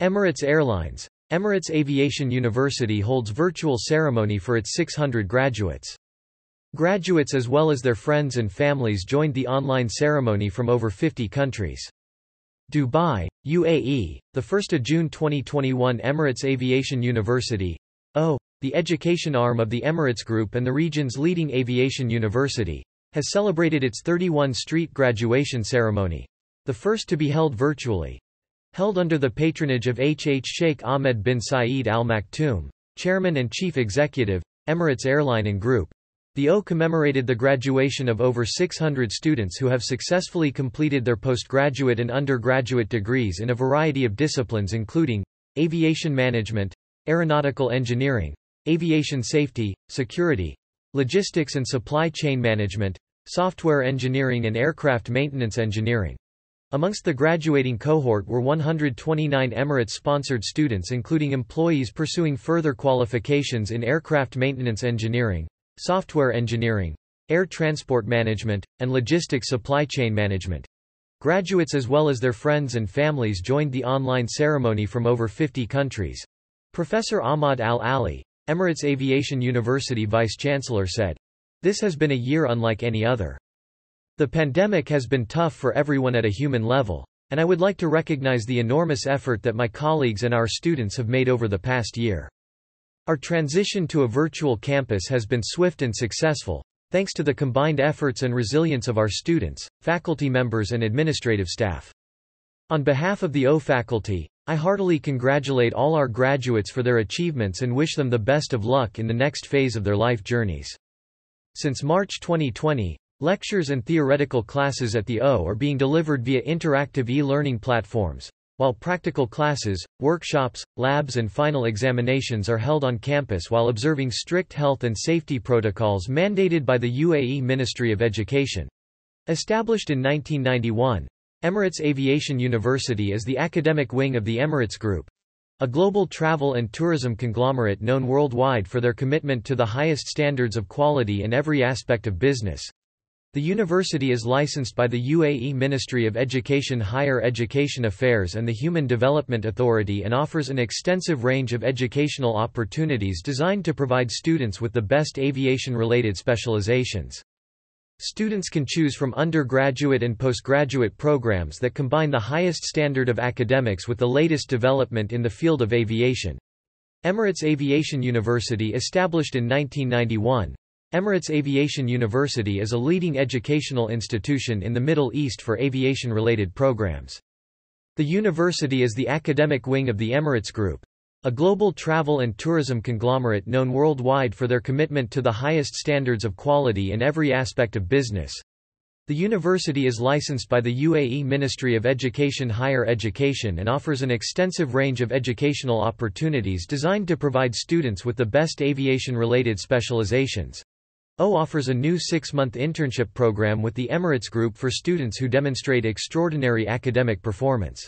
Emirates Airlines Emirates Aviation University holds virtual ceremony for its 600 graduates. Graduates as well as their friends and families joined the online ceremony from over 50 countries. Dubai, UAE, 1 June 2021 Emirates Aviation University O, the education arm of the Emirates Group and the region's leading aviation university, has celebrated its 31 Street graduation ceremony, the first to be held virtually. Held under the patronage of H. H. Sheikh Ahmed bin Saeed Al Maktoum, Chairman and Chief Executive, Emirates Airline and Group, the O commemorated the graduation of over 600 students who have successfully completed their postgraduate and undergraduate degrees in a variety of disciplines including aviation management, aeronautical engineering, aviation safety, security, logistics and supply chain management, software engineering and aircraft maintenance engineering. Amongst the graduating cohort were 129 Emirates-sponsored students including employees pursuing further qualifications in aircraft maintenance engineering, software engineering, air transport management, and logistics supply chain management. Graduates as well as their friends and families joined the online ceremony from over 50 countries. Professor Ahmad Al-Ali, Emirates Aviation University Vice-Chancellor said, This has been a year unlike any other. The pandemic has been tough for everyone at a human level, and I would like to recognize the enormous effort that my colleagues and our students have made over the past year. Our transition to a virtual campus has been swift and successful, thanks to the combined efforts and resilience of our students, faculty members and administrative staff. On behalf of the O faculty, I heartily congratulate all our graduates for their achievements and wish them the best of luck in the next phase of their life journeys. Since March 2020, lectures and theoretical classes at the O are being delivered via interactive e-learning platforms, while practical classes, workshops, labs and final examinations are held on campus while observing strict health and safety protocols mandated by the UAE Ministry of Education. Established in 1991, Emirates Aviation University is the academic wing of the Emirates Group, a global travel and tourism conglomerate known worldwide for their commitment to the highest standards of quality in every aspect of business. The university is licensed by the UAE Ministry of Education Higher Education Affairs and the Human Development Authority and offers an extensive range of educational opportunities designed to provide students with the best aviation-related specializations. Students can choose from undergraduate and postgraduate programs that combine the highest standard of academics with the latest development in the field of aviation. Emirates Aviation University established in 1991, Emirates Aviation University is a leading educational institution in the Middle East for aviation-related programs. The university is the academic wing of the Emirates Group, a global travel and tourism conglomerate known worldwide for their commitment to the highest standards of quality in every aspect of business. The university is licensed by the UAE Ministry of Education Higher Education and offers an extensive range of educational opportunities designed to provide students with the best aviation-related specializations. O offers a new six-month internship program with the Emirates Group for students who demonstrate extraordinary academic performance.